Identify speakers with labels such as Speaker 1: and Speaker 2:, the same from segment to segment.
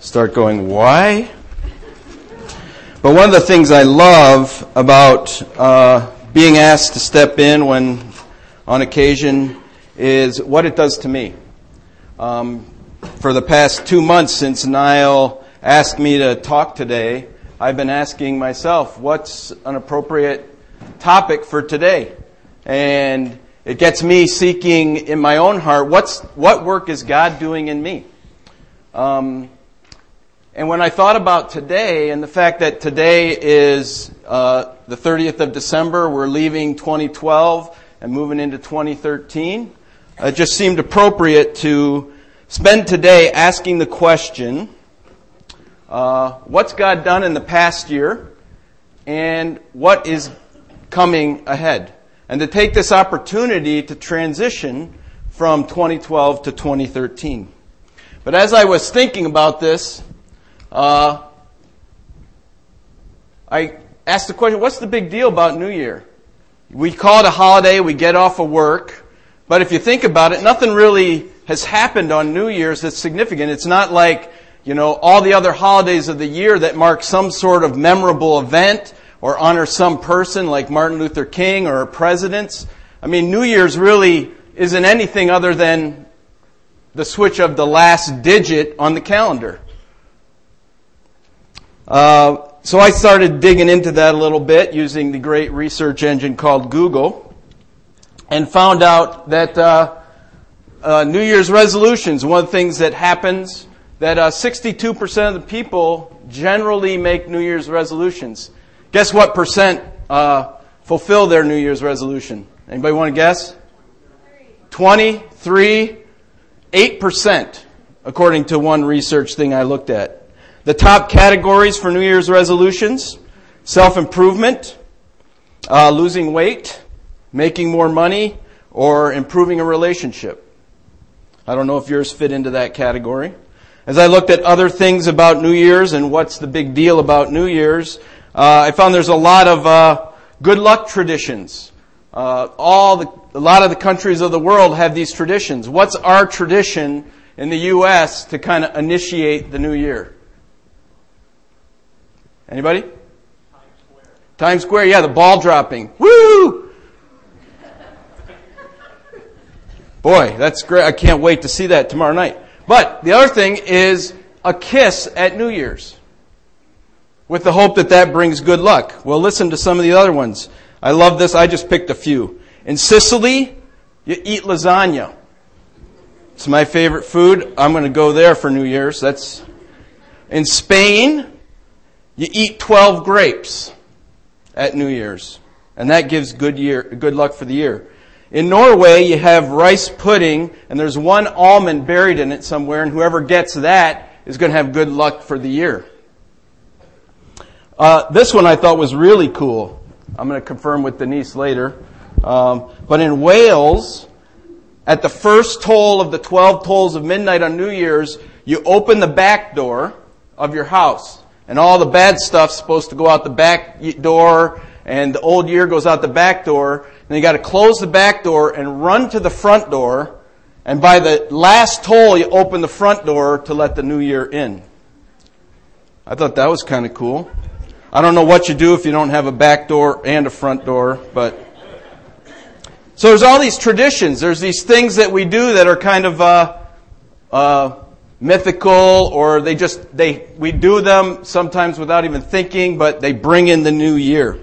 Speaker 1: start going, why? But one of the things I love about uh, being asked to step in when on occasion is what it does to me. Um, for the past two months since Niall asked me to talk today, I've been asking myself, what's an appropriate topic for today? And it gets me seeking in my own heart, what's, what work is God doing in me? Um, and when I thought about today and the fact that today is uh, the 30th of December, we're leaving 2012 and moving into 2013, it just seemed appropriate to spend today asking the question, uh, what's God done in the past year and what is coming ahead? And to take this opportunity to transition from 2012 to 2013. But as I was thinking about this, uh, I asked the question, what's the big deal about New Year? We call it a holiday, we get off of work, but if you think about it, nothing really has happened on New Year's that's significant. It's not like, you know, all the other holidays of the year that mark some sort of memorable event or honor some person like Martin Luther King or presidents. I mean, New Year's really isn't anything other than the switch of the last digit on the calendar. Uh, so I started digging into that a little bit using the great research engine called Google and found out that uh, uh, New Year's resolutions, one of the things that happens, that uh, 62% of the people generally make New Year's resolutions. Guess what percent uh, fulfill their New Year's resolution? Anybody want to guess? 23, 8%, according to one research thing I looked at. The top categories for New Year's resolutions self improvement, uh, losing weight, making more money, or improving a relationship. I don't know if yours fit into that category. As I looked at other things about New Year's and what's the big deal about New Year's, uh, I found there's a lot of uh, good luck traditions. Uh, all the, a lot of the countries of the world have these traditions. What's our tradition in the U.S. to kind of initiate the new year? Anybody? Times Square. Times Square, yeah, the ball dropping. Woo! Boy, that's great. I can't wait to see that tomorrow night. But the other thing is a kiss at New Year's with the hope that that brings good luck. Well, listen to some of the other ones. I love this. I just picked a few. In Sicily, you eat lasagna. It's my favorite food. I'm going to go there for New Year's. That's in Spain, you eat 12 grapes at New Year's. And that gives good year, good luck for the year. In Norway, you have rice pudding, and there's one almond buried in it somewhere, and whoever gets that is going to have good luck for the year. Uh, this one I thought was really cool. I'm going to confirm with Denise later. Um, but in Wales, at the first toll of the 12 tolls of midnight on New Year's, you open the back door of your house. And all the bad stuff's supposed to go out the back door, and the old year goes out the back door, and you got to close the back door and run to the front door. And by the last toll, you open the front door to let the new year in. I thought that was kind of cool. I don't know what you do if you don't have a back door and a front door, but. So there's all these traditions. There's these things that we do that are kind of, uh, uh, mythical or they just, they, we do them sometimes without even thinking, but they bring in the new year.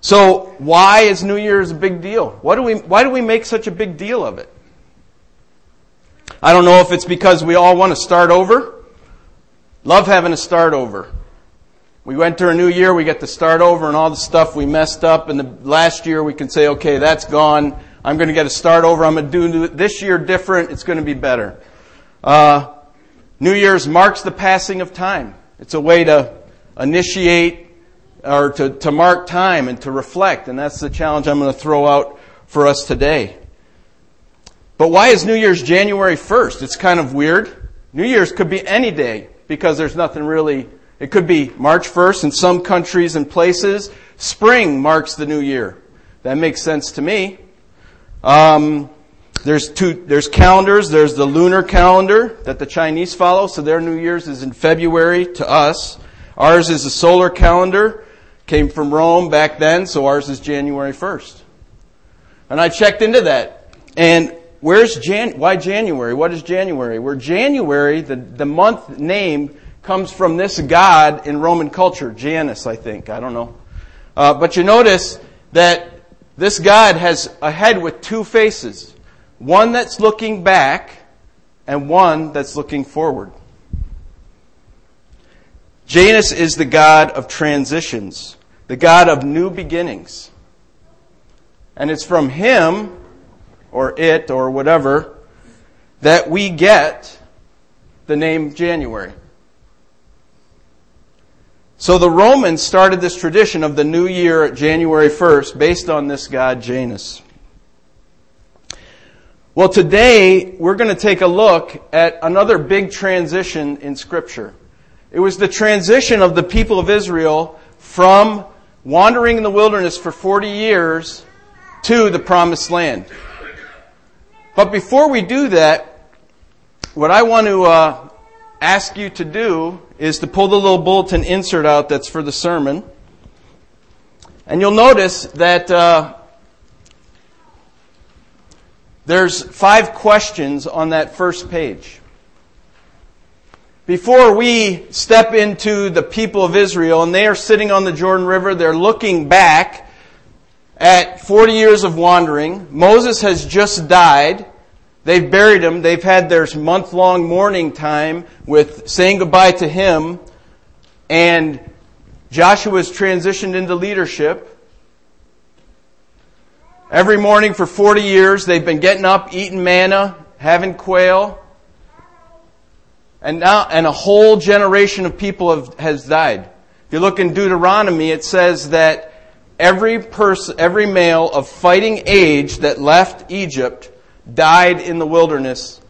Speaker 1: So why is New Year's a big deal? why do we, why do we make such a big deal of it? I don't know if it's because we all want to start over. Love having a start over. We went to a new year, we get to start over and all the stuff we messed up in the last year, we can say, okay, that's gone. I'm going to get a start over. I'm going to do this year different. It's going to be better. Uh, new Year's marks the passing of time. It's a way to initiate or to, to mark time and to reflect. And that's the challenge I'm going to throw out for us today. But why is New Year's January 1st? It's kind of weird. New Year's could be any day because there's nothing really, it could be March 1st in some countries and places. Spring marks the new year. That makes sense to me. Um, There's two, there's calendars. There's the lunar calendar that the Chinese follow, so their New Year's is in February to us. Ours is a solar calendar, came from Rome back then, so ours is January 1st. And I checked into that. And where's Jan, why January? What is January? Where January, the, the month name comes from this god in Roman culture, Janus, I think. I don't know. Uh, but you notice that this god has a head with two faces. One that's looking back and one that's looking forward. Janus is the God of transitions, the God of new beginnings. And it's from him, or it, or whatever, that we get the name January. So the Romans started this tradition of the new year, January 1st, based on this god Janus. Well, today we're going to take a look at another big transition in Scripture. It was the transition of the people of Israel from wandering in the wilderness for 40 years to the promised land. But before we do that, what I want to uh, ask you to do is to pull the little bulletin insert out that's for the sermon. And you'll notice that uh, there's five questions on that first page. Before we step into the people of Israel, and they are sitting on the Jordan River, they're looking back at 40 years of wandering. Moses has just died. They've buried him. They've had their month long mourning time with saying goodbye to him. And Joshua's transitioned into leadership. Every morning for 40 years, they've been getting up, eating manna, having quail. And now, and a whole generation of people have, has died. If you look in Deuteronomy, it says that every person, every male of fighting age that left Egypt died in the wilderness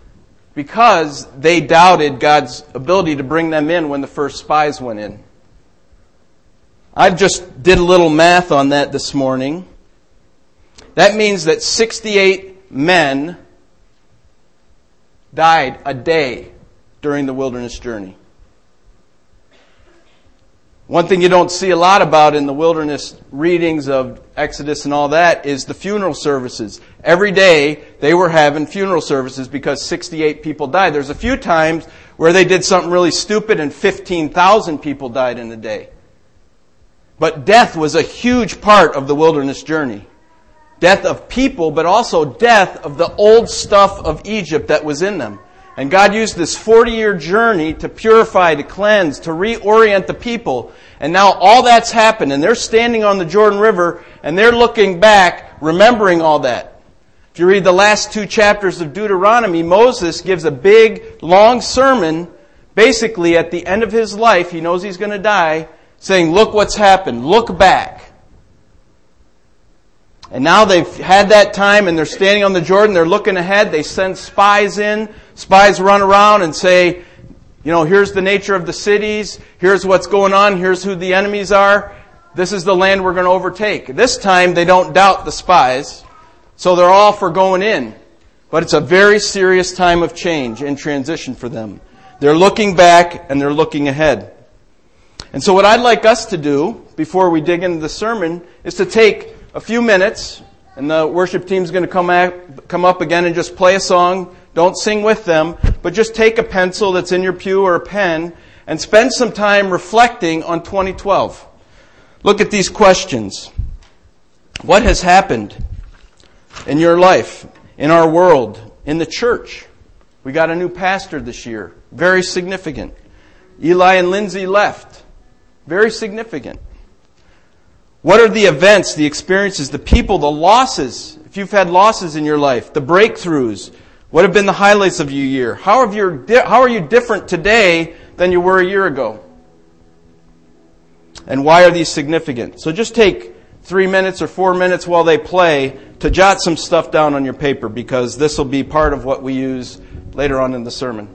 Speaker 1: because they doubted God's ability to bring them in when the first spies went in. I just did a little math on that this morning. That means that 68 men died a day during the wilderness journey. One thing you don't see a lot about in the wilderness readings of Exodus and all that is the funeral services. Every day they were having funeral services because 68 people died. There's a few times where they did something really stupid and 15,000 people died in a day. But death was a huge part of the wilderness journey death of people, but also death of the old stuff of Egypt that was in them. And God used this 40 year journey to purify, to cleanse, to reorient the people. And now all that's happened, and they're standing on the Jordan River, and they're looking back, remembering all that. If you read the last two chapters of Deuteronomy, Moses gives a big, long sermon, basically at the end of his life, he knows he's going to die, saying, look what's happened, look back. And now they've had that time and they're standing on the Jordan, they're looking ahead, they send spies in, spies run around and say, you know, here's the nature of the cities, here's what's going on, here's who the enemies are, this is the land we're going to overtake. This time they don't doubt the spies, so they're all for going in. But it's a very serious time of change and transition for them. They're looking back and they're looking ahead. And so what I'd like us to do before we dig into the sermon is to take a few minutes, and the worship team's going to come, come up again and just play a song. Don't sing with them, but just take a pencil that's in your pew or a pen and spend some time reflecting on 2012. Look at these questions. What has happened in your life, in our world, in the church? We got a new pastor this year. Very significant. Eli and Lindsay left. Very significant. What are the events, the experiences, the people, the losses? If you've had losses in your life, the breakthroughs, what have been the highlights of your year? How, have your, how are you different today than you were a year ago? And why are these significant? So just take three minutes or four minutes while they play to jot some stuff down on your paper because this will be part of what we use later on in the sermon.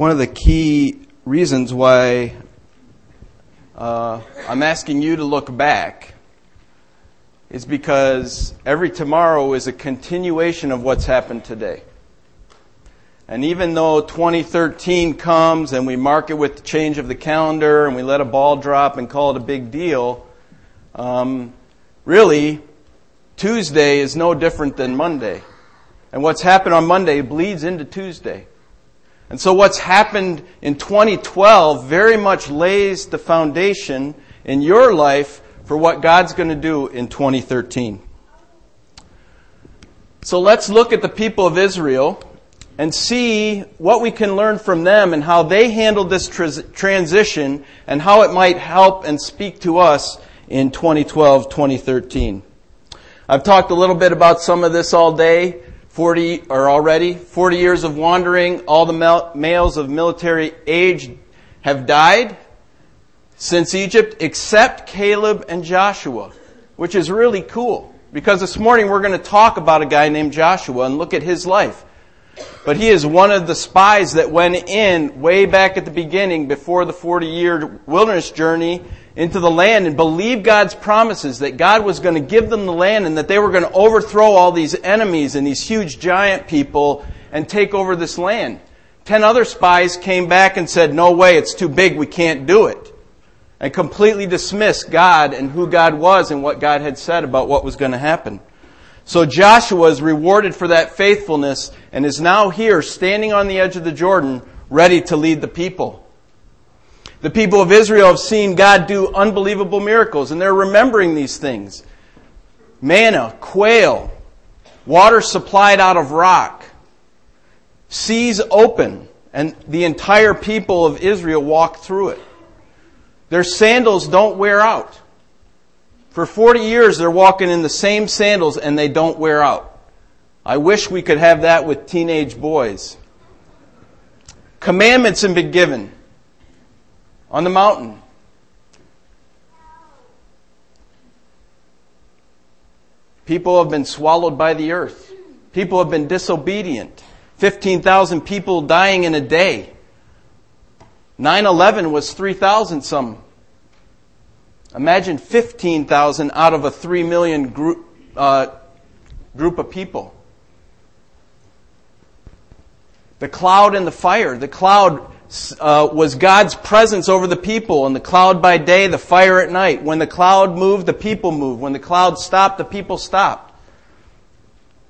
Speaker 1: One of the key reasons why uh, I'm asking you to look back is because every tomorrow is a continuation of what's happened today. And even though 2013 comes and we mark it with the change of the calendar and we let a ball drop and call it a big deal, um, really, Tuesday is no different than Monday. And what's happened on Monday bleeds into Tuesday. And so what's happened in 2012 very much lays the foundation in your life for what God's going to do in 2013. So let's look at the people of Israel and see what we can learn from them and how they handled this transition and how it might help and speak to us in 2012, 2013. I've talked a little bit about some of this all day. 40 are already 40 years of wandering all the males of military age have died since Egypt except Caleb and Joshua which is really cool. Because this morning we're going to talk about a guy named Joshua and look at his life. But he is one of the spies that went in way back at the beginning before the 40 year wilderness journey into the land and believed God's promises that God was going to give them the land and that they were going to overthrow all these enemies and these huge giant people and take over this land. Ten other spies came back and said, no way, it's too big, we can't do it. And completely dismissed God and who God was and what God had said about what was going to happen. So Joshua is rewarded for that faithfulness and is now here standing on the edge of the Jordan ready to lead the people. The people of Israel have seen God do unbelievable miracles and they're remembering these things. Manna, quail, water supplied out of rock, seas open, and the entire people of Israel walk through it. Their sandals don't wear out. For 40 years they're walking in the same sandals and they don't wear out. I wish we could have that with teenage boys. Commandments have been given on the mountain. People have been swallowed by the earth. People have been disobedient. 15,000 people dying in a day. 9-11 was 3,000 some. Imagine 15,000 out of a 3 million group, uh, group of people. The cloud and the fire. The cloud uh, was God's presence over the people, and the cloud by day, the fire at night. When the cloud moved, the people moved. When the cloud stopped, the people stopped.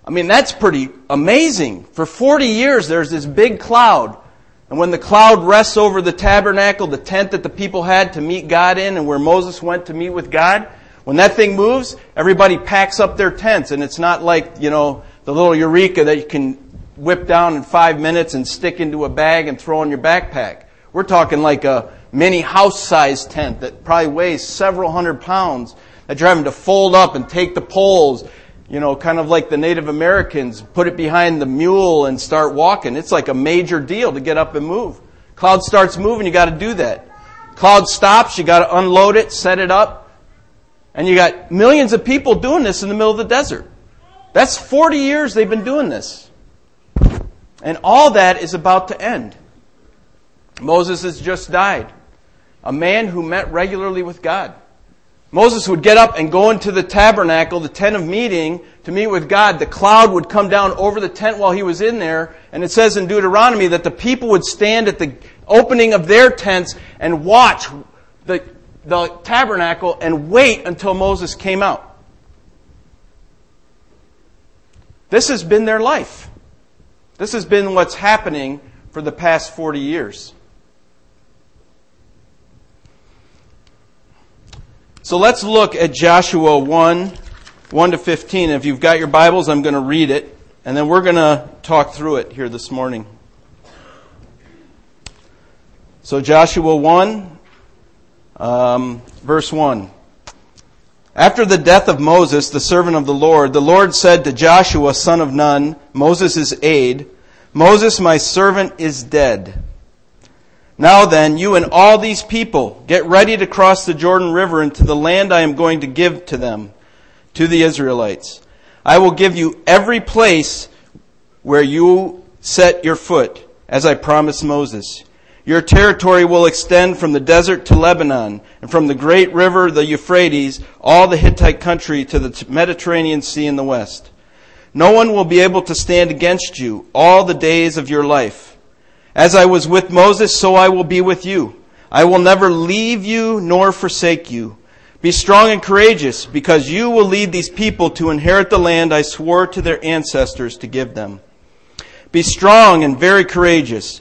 Speaker 1: I mean, that's pretty amazing. For 40 years, there's this big cloud. And when the cloud rests over the tabernacle, the tent that the people had to meet God in, and where Moses went to meet with God, when that thing moves, everybody packs up their tents. And it's not like, you know, the little Eureka that you can whip down in five minutes and stick into a bag and throw in your backpack. We're talking like a mini house-sized tent that probably weighs several hundred pounds that you're having to fold up and take the poles, you know, kind of like the Native Americans, put it behind the mule and start walking. It's like a major deal to get up and move. Cloud starts moving, you gotta do that. Cloud stops, you gotta unload it, set it up, and you got millions of people doing this in the middle of the desert. That's 40 years they've been doing this. And all that is about to end. Moses has just died. A man who met regularly with God. Moses would get up and go into the tabernacle, the tent of meeting, to meet with God. The cloud would come down over the tent while he was in there. And it says in Deuteronomy that the people would stand at the opening of their tents and watch the, the tabernacle and wait until Moses came out. This has been their life. This has been what's happening for the past 40 years. So let's look at Joshua 1, 1 to 15. If you've got your Bibles, I'm going to read it, and then we're going to talk through it here this morning. So Joshua 1, um, verse 1. After the death of Moses, the servant of the Lord, the Lord said to Joshua, son of Nun, Moses' aide, Moses, my servant, is dead. Now then, you and all these people, get ready to cross the Jordan River into the land I am going to give to them, to the Israelites. I will give you every place where you set your foot, as I promised Moses. Your territory will extend from the desert to Lebanon, and from the great river, the Euphrates, all the Hittite country to the Mediterranean Sea in the west. No one will be able to stand against you all the days of your life. As I was with Moses, so I will be with you. I will never leave you nor forsake you. Be strong and courageous, because you will lead these people to inherit the land I swore to their ancestors to give them. Be strong and very courageous.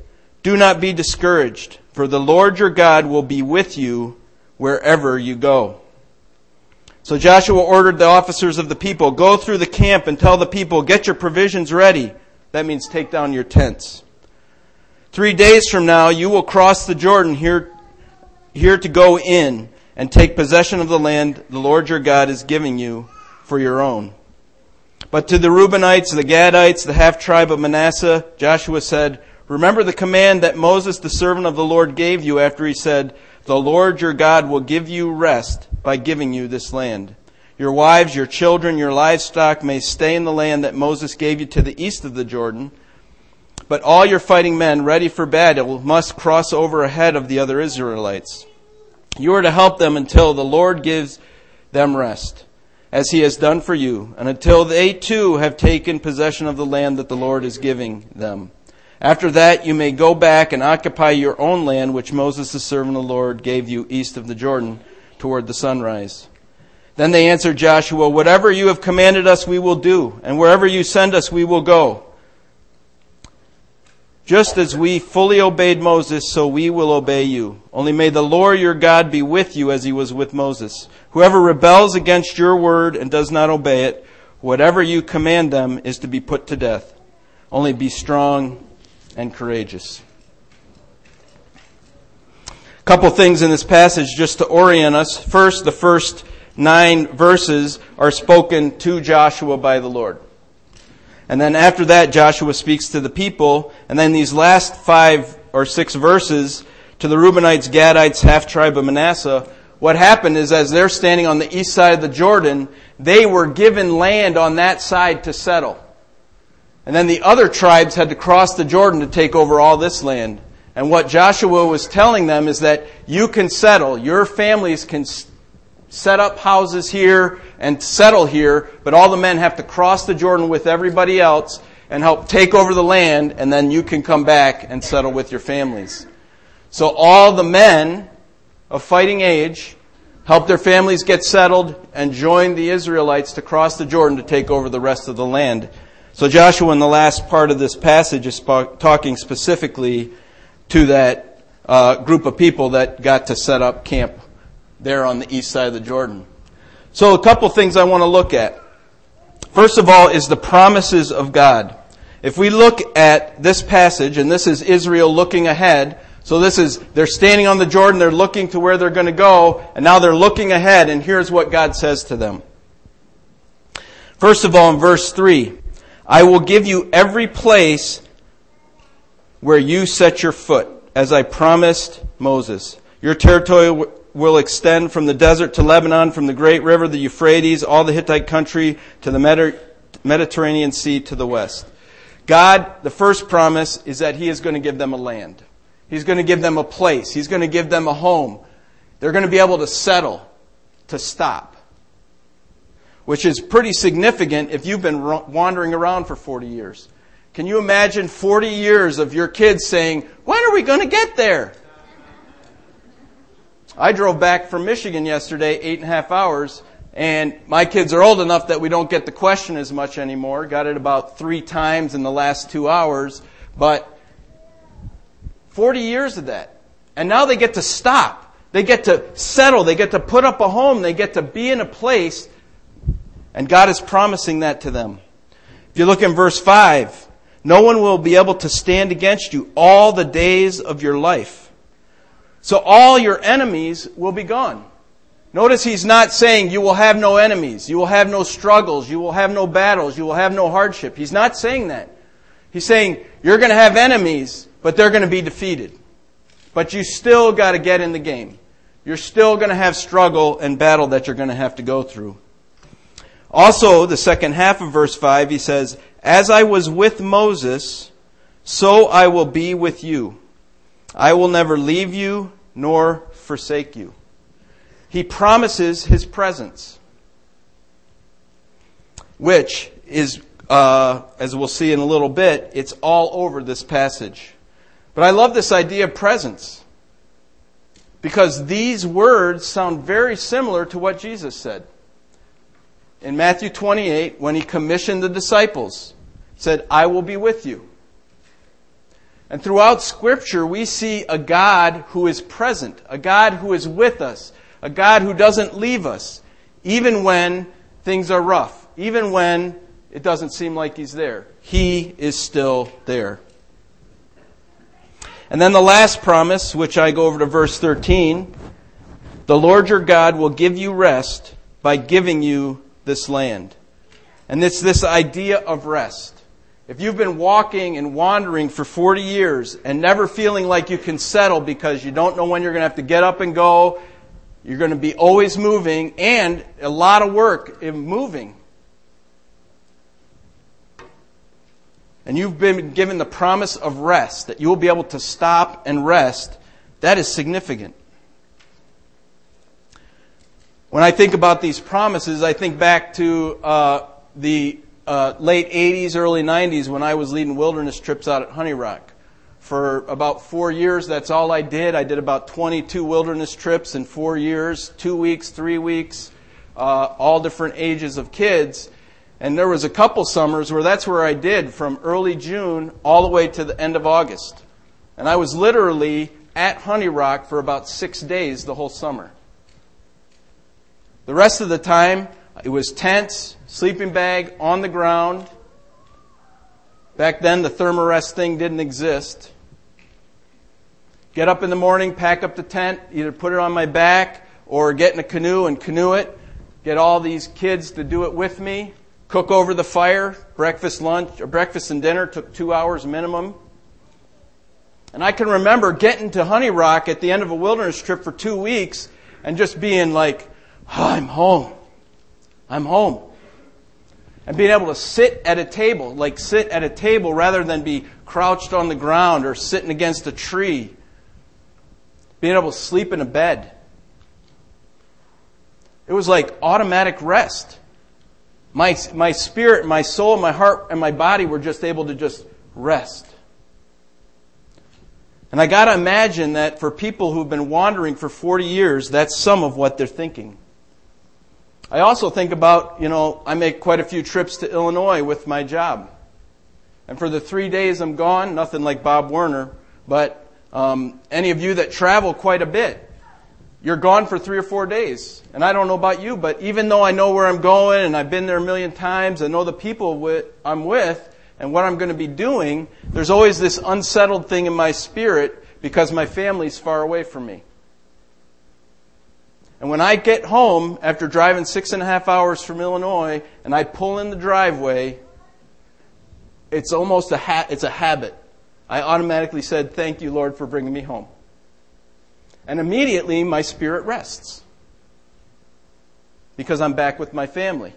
Speaker 1: Do not be discouraged, for the Lord your God will be with you wherever you go. So Joshua ordered the officers of the people, go through the camp and tell the people, get your provisions ready. That means take down your tents. Three days from now, you will cross the Jordan here, here to go in and take possession of the land the Lord your God is giving you for your own. But to the Reubenites, the Gadites, the half tribe of Manasseh, Joshua said, Remember the command that Moses, the servant of the Lord, gave you after he said, The Lord your God will give you rest by giving you this land. Your wives, your children, your livestock may stay in the land that Moses gave you to the east of the Jordan. But all your fighting men ready for battle must cross over ahead of the other Israelites. You are to help them until the Lord gives them rest, as he has done for you, and until they too have taken possession of the land that the Lord is giving them. After that, you may go back and occupy your own land, which Moses, the servant of the Lord, gave you east of the Jordan toward the sunrise. Then they answered Joshua, Whatever you have commanded us, we will do, and wherever you send us, we will go. Just as we fully obeyed Moses, so we will obey you. Only may the Lord your God be with you as he was with Moses. Whoever rebels against your word and does not obey it, whatever you command them is to be put to death. Only be strong and courageous. A couple things in this passage just to orient us. First, the first nine verses are spoken to Joshua by the Lord. And then after that, Joshua speaks to the people. And then these last five or six verses to the Reubenites, Gadites, half tribe of Manasseh, what happened is as they're standing on the east side of the Jordan, they were given land on that side to settle. And then the other tribes had to cross the Jordan to take over all this land. And what Joshua was telling them is that you can settle, your families can set up houses here and settle here, but all the men have to cross the Jordan with everybody else and help take over the land, and then you can come back and settle with your families. So all the men of fighting age helped their families get settled and joined the Israelites to cross the Jordan to take over the rest of the land. So Joshua in the last part of this passage is talking specifically to that uh, group of people that got to set up camp there on the east side of the Jordan. So a couple things I want to look at. First of all is the promises of God. If we look at this passage, and this is Israel looking ahead, so this is, they're standing on the Jordan, they're looking to where they're going to go, and now they're looking ahead, and here's what God says to them. First of all, in verse 3, I will give you every place where you set your foot, as I promised Moses. Your territory will extend from the desert to Lebanon, from the great river, the Euphrates, all the Hittite country, to the Mediterranean Sea to the west. God, the first promise is that He is going to give them a land. He's going to give them a place. He's going to give them a home. They're going to be able to settle, to stop. Which is pretty significant if you've been wandering around for 40 years. Can you imagine 40 years of your kids saying, when are we going to get there? I drove back from Michigan yesterday, eight and a half hours, and my kids are old enough that we don't get the question as much anymore. Got it about three times in the last two hours, but 40 years of that. And now they get to stop. They get to settle. They get to put up a home. They get to be in a place, and God is promising that to them. If you look in verse 5, no one will be able to stand against you all the days of your life. So all your enemies will be gone. Notice he's not saying you will have no enemies, you will have no struggles, you will have no battles, you will have no hardship. He's not saying that. He's saying you're going to have enemies, but they're going to be defeated. But you still got to get in the game. You're still going to have struggle and battle that you're going to have to go through. Also, the second half of verse 5, he says, As I was with Moses, so I will be with you. I will never leave you nor forsake you. He promises his presence, which is, uh, as we'll see in a little bit, it's all over this passage. But I love this idea of presence because these words sound very similar to what Jesus said. In Matthew 28, when he commissioned the disciples, said, I will be with you. And throughout Scripture, we see a God who is present, a God who is with us, a God who doesn't leave us, even when things are rough, even when it doesn't seem like He's there. He is still there. And then the last promise, which I go over to verse 13 the Lord your God will give you rest by giving you this land. And it's this idea of rest. If you've been walking and wandering for 40 years and never feeling like you can settle because you don't know when you're going to have to get up and go, you're going to be always moving and a lot of work in moving. And you've been given the promise of rest, that you will be able to stop and rest, that is significant. When I think about these promises, I think back to uh, the uh, late 80s, early 90s when I was leading wilderness trips out at Honey Rock. For about four years, that's all I did. I did about 22 wilderness trips in four years, two weeks, three weeks, uh, all different ages of kids. And there was a couple summers where that's where I did from early June all the way to the end of August. And I was literally at Honey Rock for about six days the whole summer. The rest of the time, it was tents, sleeping bag on the ground. Back then, the Thermarest thing didn't exist. get up in the morning, pack up the tent, either put it on my back or get in a canoe and canoe it, get all these kids to do it with me, cook over the fire, breakfast, lunch, or breakfast and dinner took two hours minimum. And I can remember getting to Honey Rock at the end of a wilderness trip for two weeks and just being like, I'm home. I'm home. And being able to sit at a table, like sit at a table rather than be crouched on the ground or sitting against a tree. Being able to sleep in a bed. It was like automatic rest. My, my spirit, my soul, my heart, and my body were just able to just rest. And I gotta imagine that for people who've been wandering for 40 years, that's some of what they're thinking. I also think about, you know, I make quite a few trips to Illinois with my job. And for the three days I'm gone, nothing like Bob Werner, but um, any of you that travel quite a bit, you're gone for three or four days. And I don't know about you, but even though I know where I'm going and I've been there a million times, I know the people I'm with, and what I'm going to be doing, there's always this unsettled thing in my spirit because my family's far away from me. And when I get home after driving six and a half hours from Illinois and I pull in the driveway, it's almost a ha- it's a habit. I automatically said, "Thank you, Lord, for bringing me home." And immediately my spirit rests because I'm back with my family.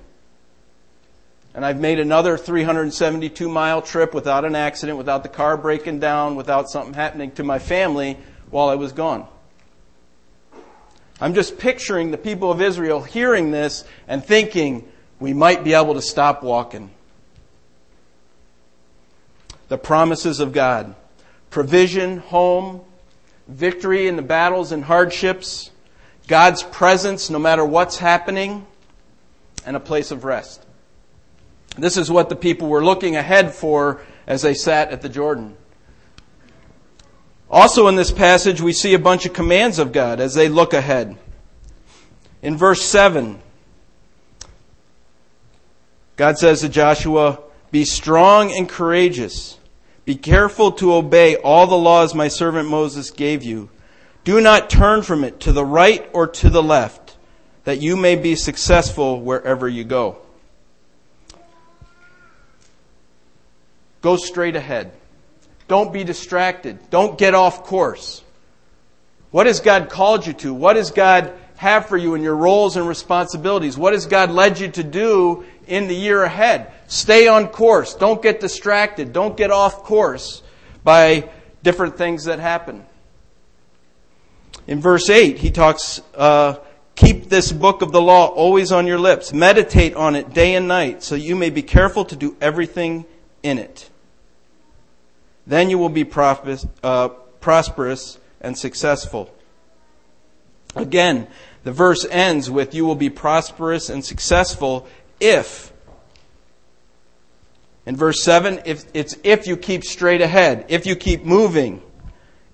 Speaker 1: And I've made another 372 mile trip without an accident, without the car breaking down, without something happening to my family while I was gone. I'm just picturing the people of Israel hearing this and thinking we might be able to stop walking. The promises of God provision, home, victory in the battles and hardships, God's presence no matter what's happening, and a place of rest. This is what the people were looking ahead for as they sat at the Jordan. Also in this passage, we see a bunch of commands of God as they look ahead. In verse 7, God says to Joshua, Be strong and courageous. Be careful to obey all the laws my servant Moses gave you. Do not turn from it to the right or to the left, that you may be successful wherever you go. Go straight ahead. Don't be distracted. Don't get off course. What has God called you to? What does God have for you in your roles and responsibilities? What has God led you to do in the year ahead? Stay on course. Don't get distracted. Don't get off course by different things that happen. In verse 8, he talks, uh, keep this book of the law always on your lips. Meditate on it day and night so you may be careful to do everything in it. Then you will be uh, prosperous and successful. Again, the verse ends with, You will be prosperous and successful if. In verse 7, if, it's if you keep straight ahead, if you keep moving.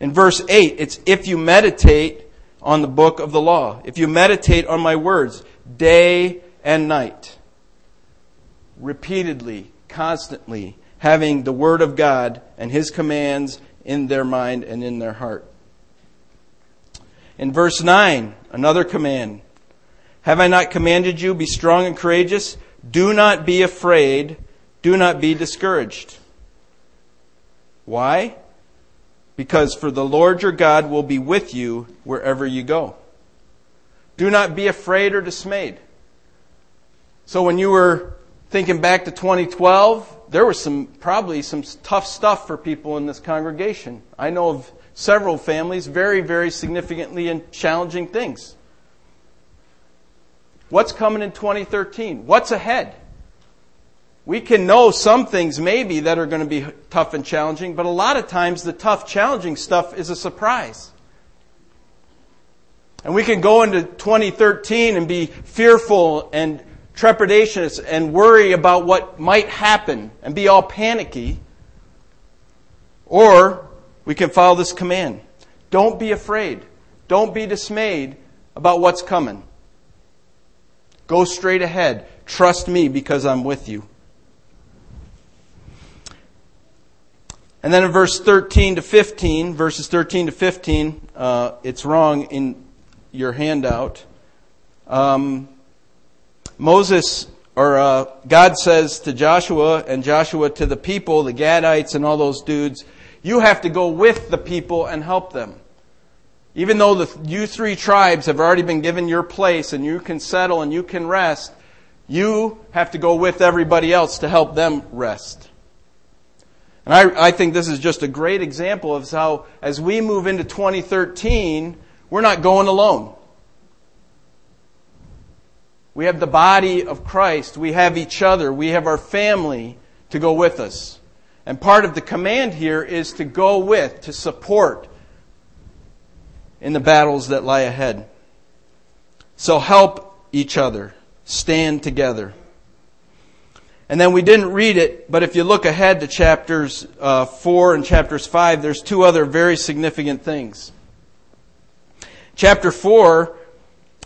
Speaker 1: In verse 8, it's if you meditate on the book of the law, if you meditate on my words day and night. Repeatedly, constantly, having the Word of God and His commands in their mind and in their heart. In verse 9, another command. Have I not commanded you, be strong and courageous? Do not be afraid. Do not be discouraged. Why? Because for the Lord your God will be with you wherever you go. Do not be afraid or dismayed. So when you were thinking back to 2012, there was some probably some tough stuff for people in this congregation. I know of several families very, very significantly and challenging things. What's coming in 2013? What's ahead? We can know some things maybe that are going to be tough and challenging, but a lot of times the tough, challenging stuff is a surprise. And we can go into 2013 and be fearful and trepidatious and worry about what might happen and be all panicky. Or we can follow this command. Don't be afraid. Don't be dismayed about what's coming. Go straight ahead. Trust me because I'm with you. And then in verse 13 to 15, verses 13 to 15, uh, it's wrong in your handout. Um, Moses, or uh, God says to Joshua, and Joshua to the people, the Gadites and all those dudes, you have to go with the people and help them. Even though the, you three tribes have already been given your place and you can settle and you can rest, you have to go with everybody else to help them rest. And I, I think this is just a great example of how, as we move into 2013, we're not going alone. We have the body of Christ. We have each other. We have our family to go with us. And part of the command here is to go with, to support in the battles that lie ahead. So help each other. Stand together. And then we didn't read it, but if you look ahead to chapters uh, 4 and chapters 5, there's two other very significant things. Chapter 4,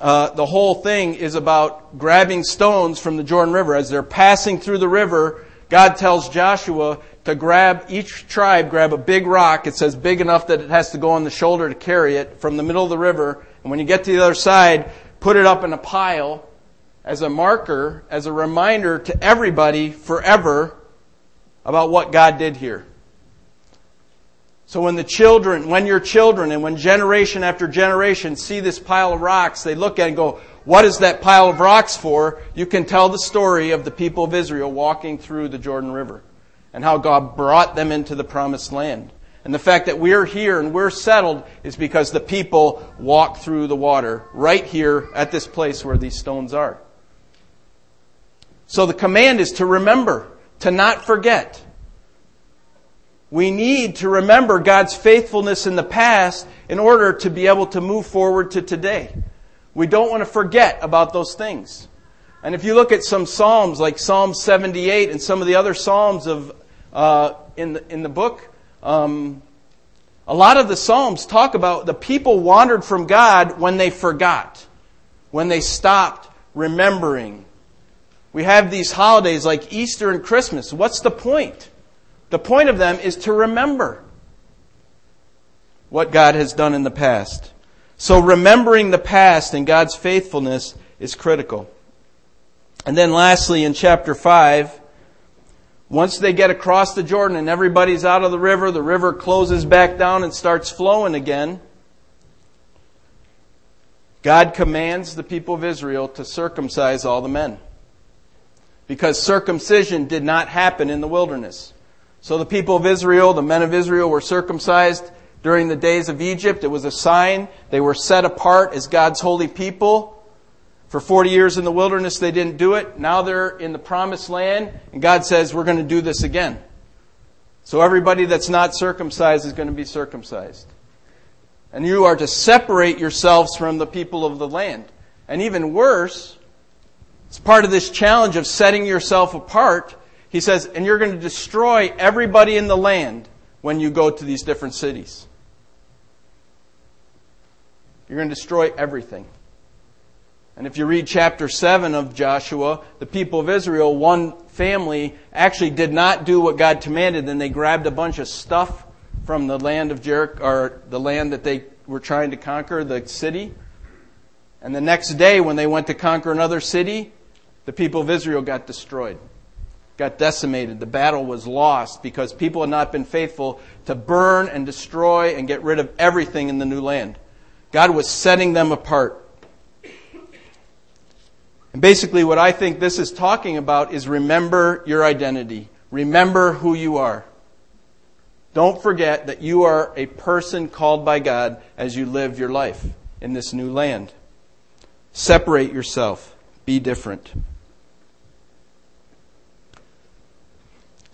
Speaker 1: uh, the whole thing is about grabbing stones from the Jordan River. As they're passing through the river, God tells Joshua to grab, each tribe grab a big rock. It says big enough that it has to go on the shoulder to carry it from the middle of the river. And when you get to the other side, put it up in a pile as a marker, as a reminder to everybody forever about what God did here. So when the children, when your children and when generation after generation see this pile of rocks, they look at it and go, what is that pile of rocks for? You can tell the story of the people of Israel walking through the Jordan River and how God brought them into the promised land. And the fact that we're here and we're settled is because the people walked through the water right here at this place where these stones are. So the command is to remember, to not forget. We need to remember God's faithfulness in the past in order to be able to move forward to today. We don't want to forget about those things. And if you look at some Psalms like Psalm 78 and some of the other Psalms of, uh, in, the, in the book, um, a lot of the Psalms talk about the people wandered from God when they forgot, when they stopped remembering, we have these holidays like Easter and Christmas. What's the point? The point of them is to remember what God has done in the past. So remembering the past and God's faithfulness is critical. And then lastly, in chapter 5, once they get across the Jordan and everybody's out of the river, the river closes back down and starts flowing again. God commands the people of Israel to circumcise all the men because circumcision did not happen in the wilderness. So the people of Israel, the men of Israel were circumcised during the days of Egypt. It was a sign. They were set apart as God's holy people. For 40 years in the wilderness, they didn't do it. Now they're in the promised land, and God says, we're going to do this again. So everybody that's not circumcised is going to be circumcised. And you are to separate yourselves from the people of the land. And even worse, it's part of this challenge of setting yourself apart. He says, and you're going to destroy everybody in the land when you go to these different cities. You're going to destroy everything. And if you read chapter 7 of Joshua, the people of Israel, one family, actually did not do what God commanded, and they grabbed a bunch of stuff from the land of Jericho, or the land that they were trying to conquer, the city. And the next day, when they went to conquer another city, the people of Israel got destroyed, got decimated. The battle was lost because people had not been faithful to burn and destroy and get rid of everything in the new land. God was setting them apart. And basically, what I think this is talking about is remember your identity. Remember who you are. Don't forget that you are a person called by God as you live your life in this new land. Separate yourself. Be different.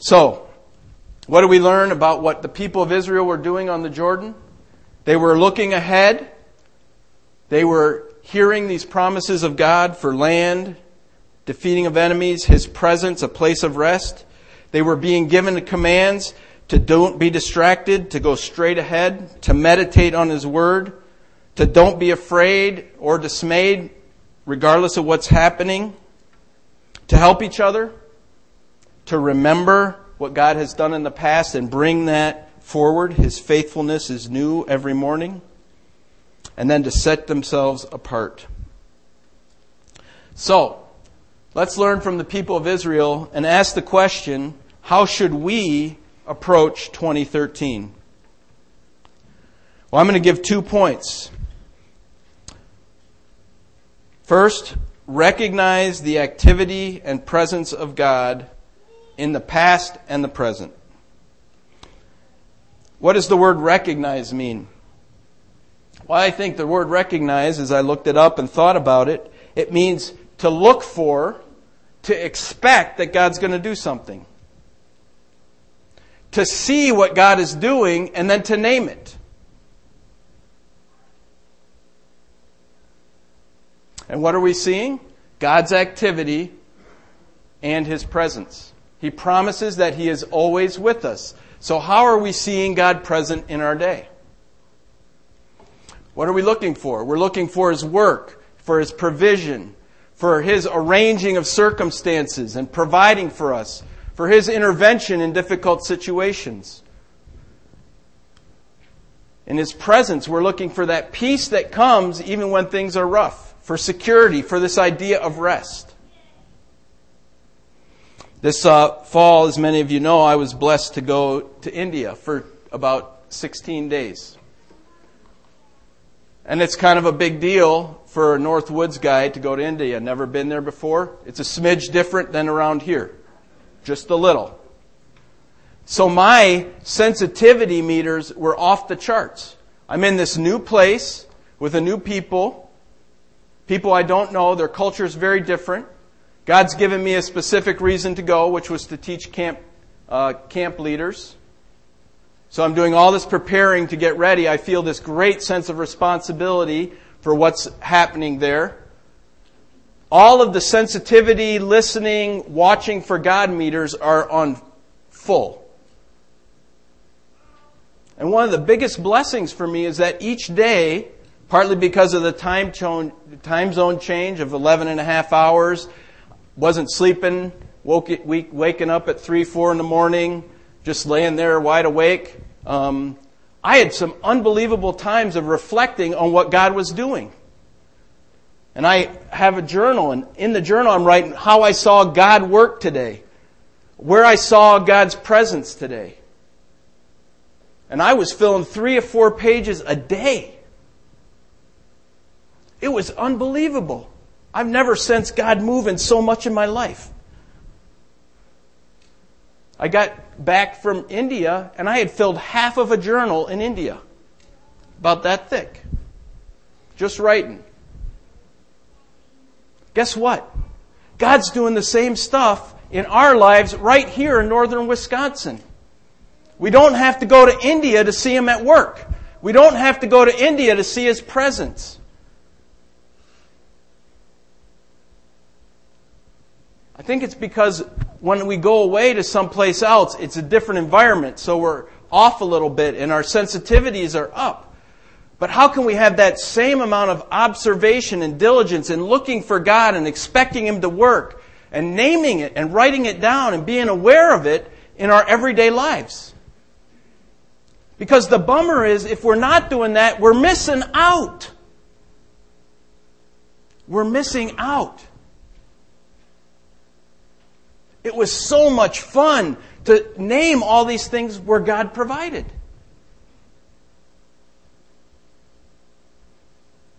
Speaker 1: So, what do we learn about what the people of Israel were doing on the Jordan? They were looking ahead. They were hearing these promises of God for land, defeating of enemies, His presence, a place of rest. They were being given commands to don't be distracted, to go straight ahead, to meditate on His Word, to don't be afraid or dismayed regardless of what's happening, to help each other, to remember what God has done in the past and bring that forward. His faithfulness is new every morning. And then to set themselves apart. So, let's learn from the people of Israel and ask the question how should we approach 2013? Well, I'm going to give two points. First, recognize the activity and presence of God in the past and the present. What does the word recognize mean? Well, I think the word recognize, as I looked it up and thought about it, it means to look for, to expect that God's going to do something. To see what God is doing and then to name it. And what are we seeing? God's activity and His presence. He promises that He is always with us. So, how are we seeing God present in our day? What are we looking for? We're looking for His work, for His provision, for His arranging of circumstances and providing for us, for His intervention in difficult situations. In His presence, we're looking for that peace that comes even when things are rough for security, for this idea of rest. This uh, fall, as many of you know, I was blessed to go to India for about 16 days. And it's kind of a big deal for a Northwoods guy to go to India. Never been there before. It's a smidge different than around here. Just a little. So my sensitivity meters were off the charts. I'm in this new place with a new people people I don't know. Their culture is very different. God's given me a specific reason to go, which was to teach camp, uh, camp leaders. So I'm doing all this preparing to get ready. I feel this great sense of responsibility for what's happening there. All of the sensitivity, listening, watching for God meters are on full. And one of the biggest blessings for me is that each day partly because of the time, time zone change of 11 and a half hours. Wasn't sleeping, woke, waking up at 3, 4 in the morning, just laying there wide awake. Um, I had some unbelievable times of reflecting on what God was doing. And I have a journal, and in the journal I'm writing how I saw God work today, where I saw God's presence today. And I was filling three or four pages a day. It was unbelievable. I've never sensed God moving so much in my life. I got back from India and I had filled half of a journal in India. About that thick. Just writing. Guess what? God's doing the same stuff in our lives right here in northern Wisconsin. We don't have to go to India to see Him at work. We don't have to go to India to see His presence. Think it's because when we go away to someplace else, it's a different environment, so we're off a little bit and our sensitivities are up. But how can we have that same amount of observation and diligence and looking for God and expecting Him to work and naming it and writing it down and being aware of it in our everyday lives? Because the bummer is if we're not doing that, we're missing out. We're missing out. It was so much fun to name all these things where God provided.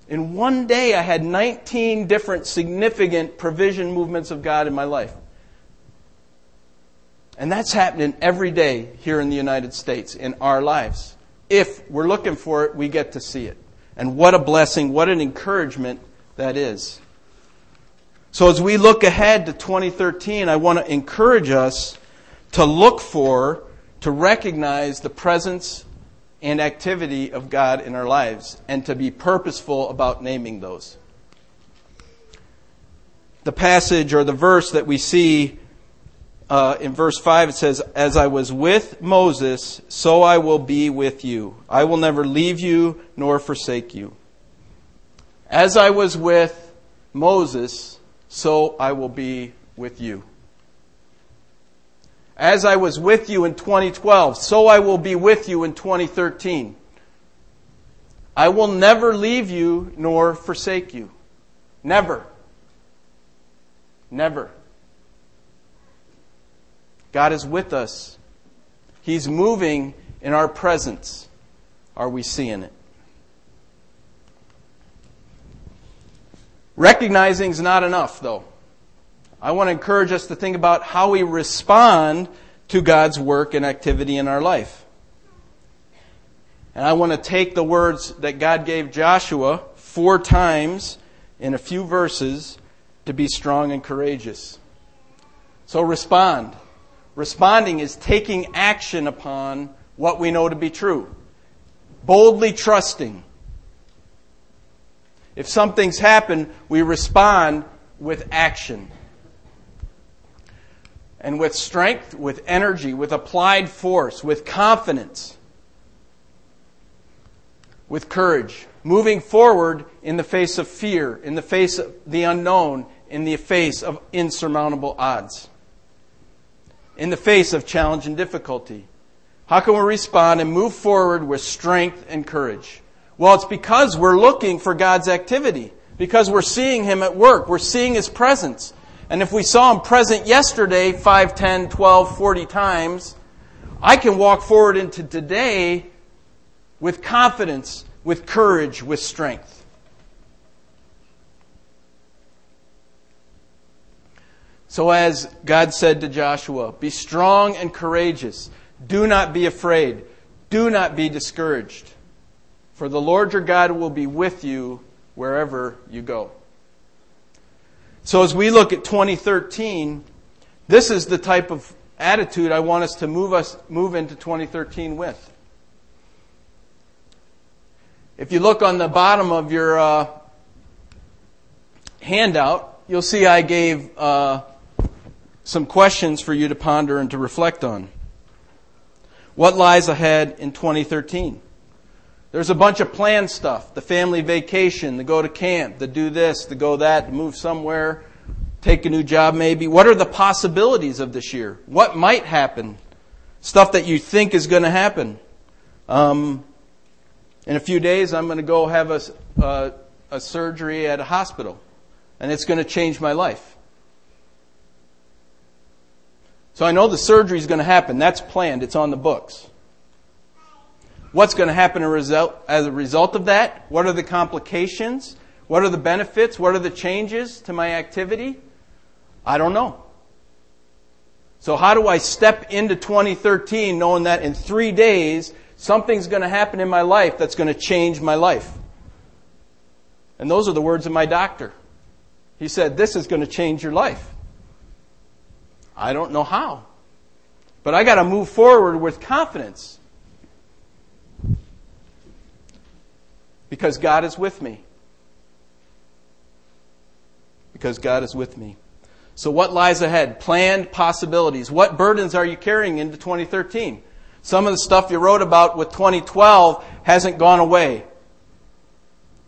Speaker 1: In one day, I had 19 different significant provision movements of God in my life. And that's happening every day here in the United States in our lives. If we're looking for it, we get to see it. And what a blessing, what an encouragement that is. So as we look ahead to 2013, I want to encourage us to look for, to recognize the presence and activity of God in our lives and to be purposeful about naming those. The passage or the verse that we see uh, in verse 5, it says, As I was with Moses, so I will be with you. I will never leave you nor forsake you. As I was with Moses, so I will be with you. As I was with you in 2012, so I will be with you in 2013. I will never leave you nor forsake you. Never. Never. God is with us. He's moving in our presence. Are we seeing it? Recognizing is not enough, though. I want to encourage us to think about how we respond to God's work and activity in our life. And I want to take the words that God gave Joshua four times in a few verses to be strong and courageous. So respond. Responding is taking action upon what we know to be true. Boldly trusting. If something's happened, we respond with action. And with strength, with energy, with applied force, with confidence, with courage, moving forward in the face of fear, in the face of the unknown, in the face of insurmountable odds, in the face of challenge and difficulty. How can we respond and move forward with strength and courage? Well, it's because we're looking for God's activity, because we're seeing Him at work, we're seeing His presence. And if we saw Him present yesterday 5, 10, 12, 40 times, I can walk forward into today with confidence, with courage, with strength. So, as God said to Joshua, be strong and courageous. Do not be afraid. Do not be discouraged. For the Lord your God will be with you wherever you go. So, as we look at 2013, this is the type of attitude I want us to move us move into 2013 with. If you look on the bottom of your uh, handout, you'll see I gave uh, some questions for you to ponder and to reflect on. What lies ahead in 2013? There's a bunch of planned stuff the family vacation, the go to camp, the do this, the go that, the move somewhere, take a new job maybe. What are the possibilities of this year? What might happen? Stuff that you think is going to happen. Um, in a few days, I'm going to go have a, a surgery at a hospital, and it's going to change my life. So I know the surgery is going to happen. That's planned. It's on the books. What's going to happen as a result of that? What are the complications? What are the benefits? What are the changes to my activity? I don't know. So how do I step into 2013 knowing that in three days Something's going to happen in my life that's going to change my life. And those are the words of my doctor. He said, This is going to change your life. I don't know how. But I got to move forward with confidence. Because God is with me. Because God is with me. So, what lies ahead? Planned possibilities. What burdens are you carrying into 2013? Some of the stuff you wrote about with 2012 hasn't gone away.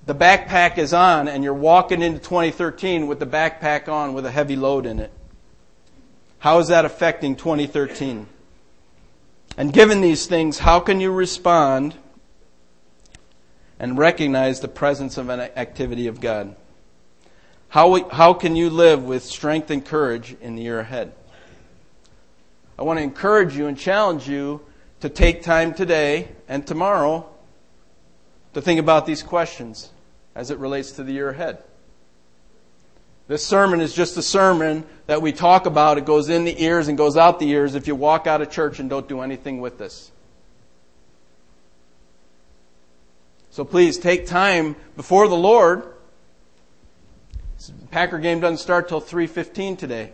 Speaker 1: The backpack is on, and you're walking into 2013 with the backpack on with a heavy load in it. How is that affecting 2013? And given these things, how can you respond and recognize the presence of an activity of God? How, how can you live with strength and courage in the year ahead? I want to encourage you and challenge you to take time today and tomorrow to think about these questions as it relates to the year ahead. This sermon is just a sermon that we talk about. It goes in the ears and goes out the ears if you walk out of church and don't do anything with this. So please take time before the Lord. Packer game doesn't start till 3:15 today.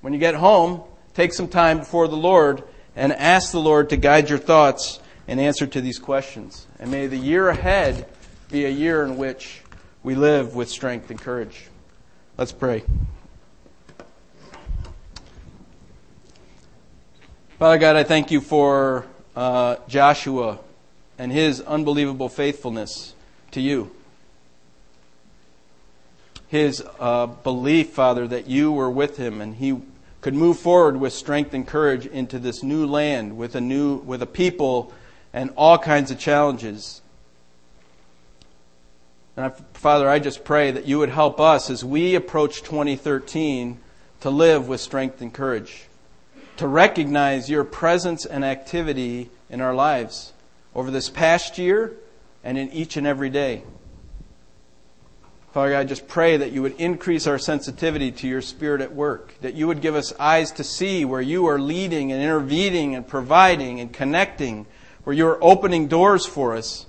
Speaker 1: When you get home, take some time before the Lord and ask the Lord to guide your thoughts and answer to these questions. And may the year ahead be a year in which we live with strength and courage. Let's pray. Father God, I thank you for uh, Joshua and his unbelievable faithfulness to you. His uh, belief, Father, that you were with him and he could move forward with strength and courage into this new land with a new with a people and all kinds of challenges. And I, Father, I just pray that you would help us as we approach 2013 to live with strength and courage, to recognize your presence and activity in our lives over this past year and in each and every day. Father God, I just pray that you would increase our sensitivity to your Spirit at work, that you would give us eyes to see where you are leading and intervening and providing and connecting, where you are opening doors for us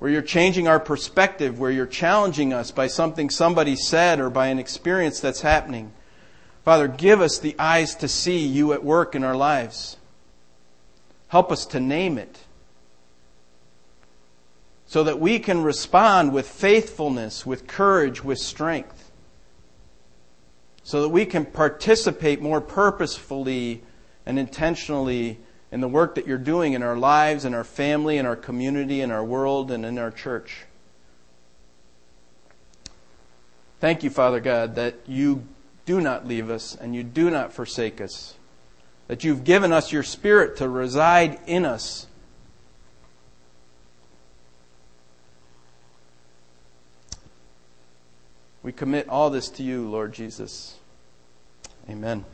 Speaker 1: where you're changing our perspective, where you're challenging us by something somebody said or by an experience that's happening. Father, give us the eyes to see you at work in our lives. Help us to name it so that we can respond with faithfulness, with courage, with strength. So that we can participate more purposefully and intentionally in the work that you're doing in our lives, in our family, in our community, in our world, and in our church. Thank you, Father God, that you do not leave us and you do not forsake us, that you've given us your Spirit to reside in us. We commit all this to you, Lord Jesus. Amen.